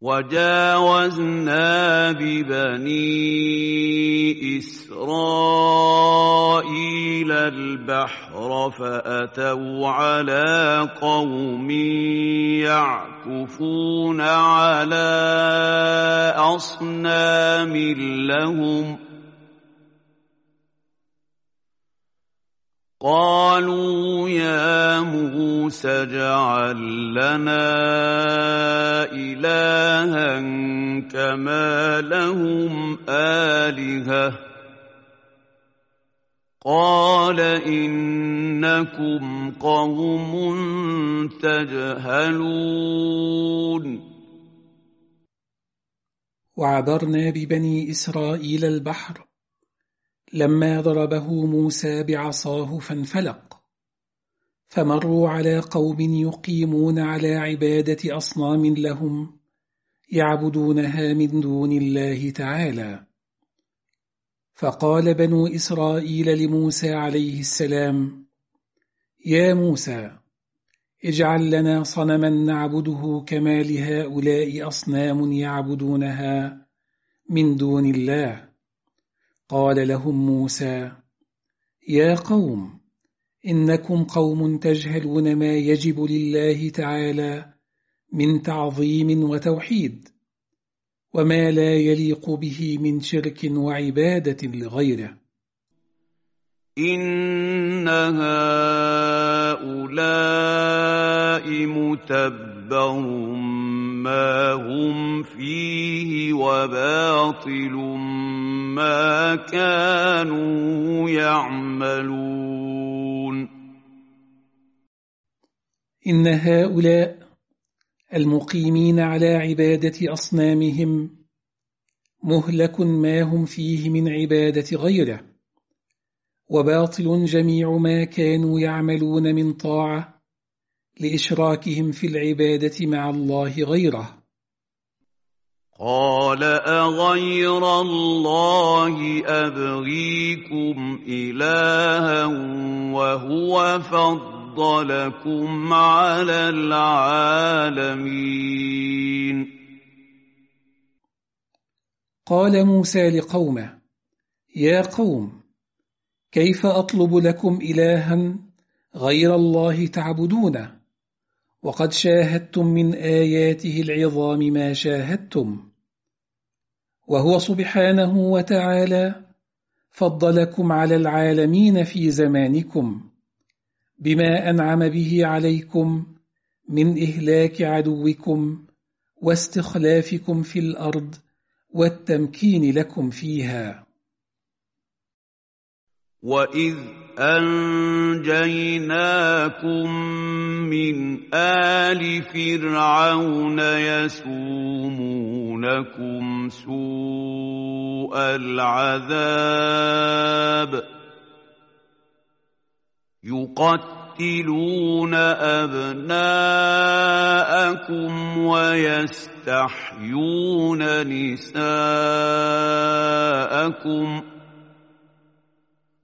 وجاوزنا ببني إسرائيل البحر فأتوا على قوم يعكفون على أصنام لهم ۖ قالوا يا موسى اجعل لنا إلها كما لهم آلهة. قال إنكم قوم تجهلون. وعبرنا ببني إسرائيل البحر لما ضربه موسى بعصاه فانفلق. فمروا على قوم يقيمون على عبادة أصنام لهم يعبدونها من دون الله تعالى. فقال بنو إسرائيل لموسى عليه السلام يا موسى اجعل لنا صنما نعبده كما لهؤلاء أصنام يعبدونها من دون الله. قال لهم موسى يا قوم إنكم قوم تجهلون ما يجب لله تعالى من تعظيم وتوحيد وما لا يليق به من شرك وعبادة لغيره. إن هؤلاء متبر ما هم فيه وباطل ما كانوا يعملون إن هؤلاء المقيمين على عبادة أصنامهم مهلك ما هم فيه من عبادة غيره وباطل جميع ما كانوا يعملون من طاعة لإشراكهم في العبادة مع الله غيره. قال أغير الله أبغيكم إلها وهو فضلكم على العالمين. قال موسى لقومه يا قوم كيف أطلب لكم إلها غير الله تعبدونه؟ وقد شاهدتم من آياته العظام ما شاهدتم. وهو سبحانه وتعالى فضلكم على العالمين في زمانكم بما أنعم به عليكم من إهلاك عدوكم واستخلافكم في الأرض والتمكين لكم فيها. وإذ أنجيناكم من آل فرعون يسومونكم سوء العذاب يقتلون أبناءكم ويستحيون نساءكم ۖ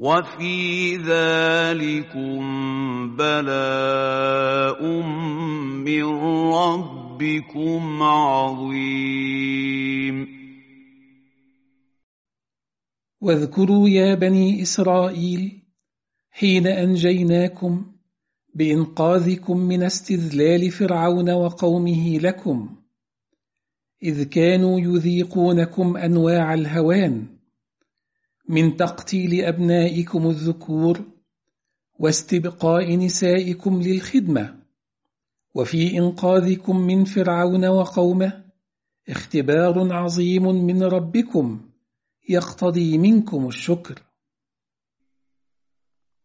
وفي ذلكم بلاء من ربكم عظيم. واذكروا يا بني إسرائيل حين أنجيناكم بإنقاذكم من استذلال فرعون وقومه لكم إذ كانوا يذيقونكم أنواع الهوان من تقتيل أبنائكم الذكور واستبقاء نسائكم للخدمة وفي إنقاذكم من فرعون وقومه اختبار عظيم من ربكم يقتضي منكم الشكر.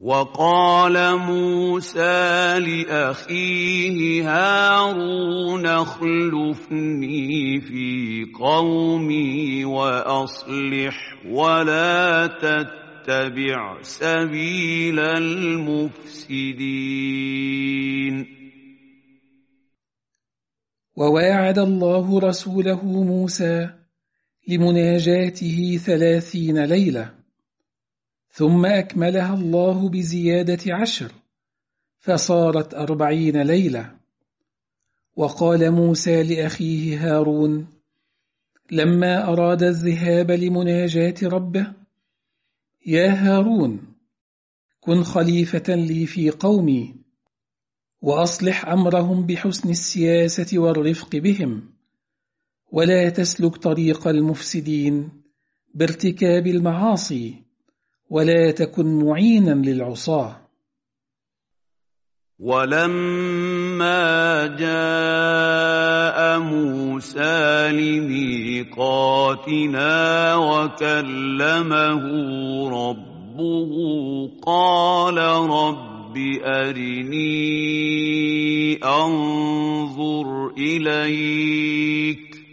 وقال موسى لأخيه هارون اخلفني في قومي وأصلح ولا تتبع سبيل المفسدين. وواعد الله رسوله موسى لمناجاته ثلاثين ليلة. ثم أكملها الله بزيادة عشر فصارت أربعين ليلة. وقال موسى لأخيه هارون لما أراد الذهاب لمناجاة ربه يا هارون كن خليفة لي في قومي وأصلح أمرهم بحسن السياسة والرفق بهم ولا تسلك طريق المفسدين بارتكاب المعاصي. ولا تكن معينا للعصاة. ولما جاء موسى لميقاتنا وكلمه ربه قال رب أرني أنظر إليك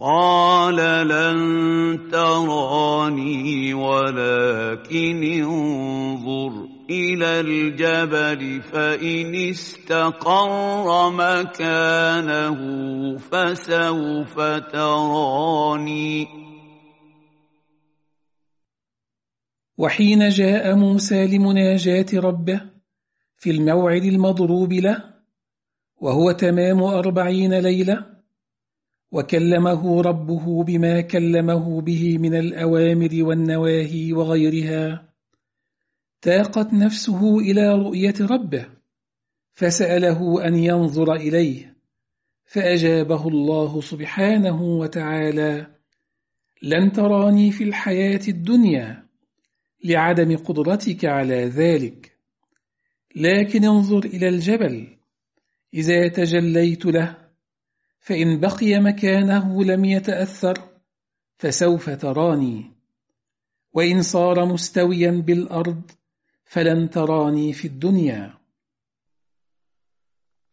قال لن تراني ولكن انظر إلى الجبل فإن استقر مكانه فسوف تراني. وحين جاء موسى لمناجاة ربه في الموعد المضروب له وهو تمام أربعين ليلة وكلمه ربه بما كلمه به من الأوامر والنواهي وغيرها. تاقت نفسه إلى رؤية ربه فسأله أن ينظر إليه فأجابه الله سبحانه وتعالى لن تراني في الحياة الدنيا لعدم قدرتك على ذلك لكن انظر إلى الجبل إذا تجليت له فإن بقي مكانه لم يتأثر فسوف تراني. وإن صار مستويا بالأرض فلن تراني في الدنيا.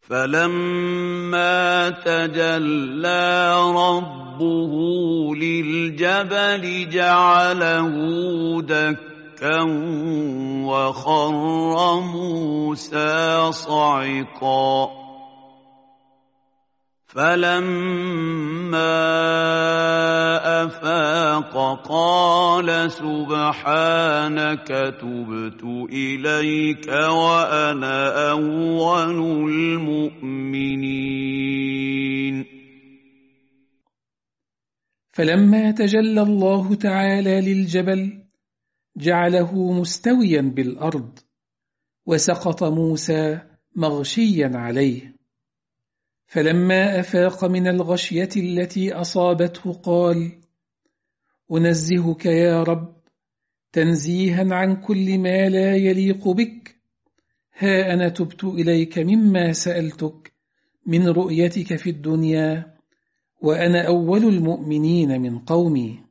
فلما تجلى ربه للجبل جعله دكا وخر موسى صعقا. فلما أفاق قال سبحانك تبت إليك وأنا أول المؤمنين. فلما تجلى الله تعالى للجبل جعله مستويا بالأرض وسقط موسى مغشيا عليه. فلما أفاق من الغشية التي أصابته قال أنزهك يا رب تنزيها عن كل ما لا يليق بك. ها أنا تبت إليك مما سألتك من رؤيتك في الدنيا وأنا أول المؤمنين من قومي.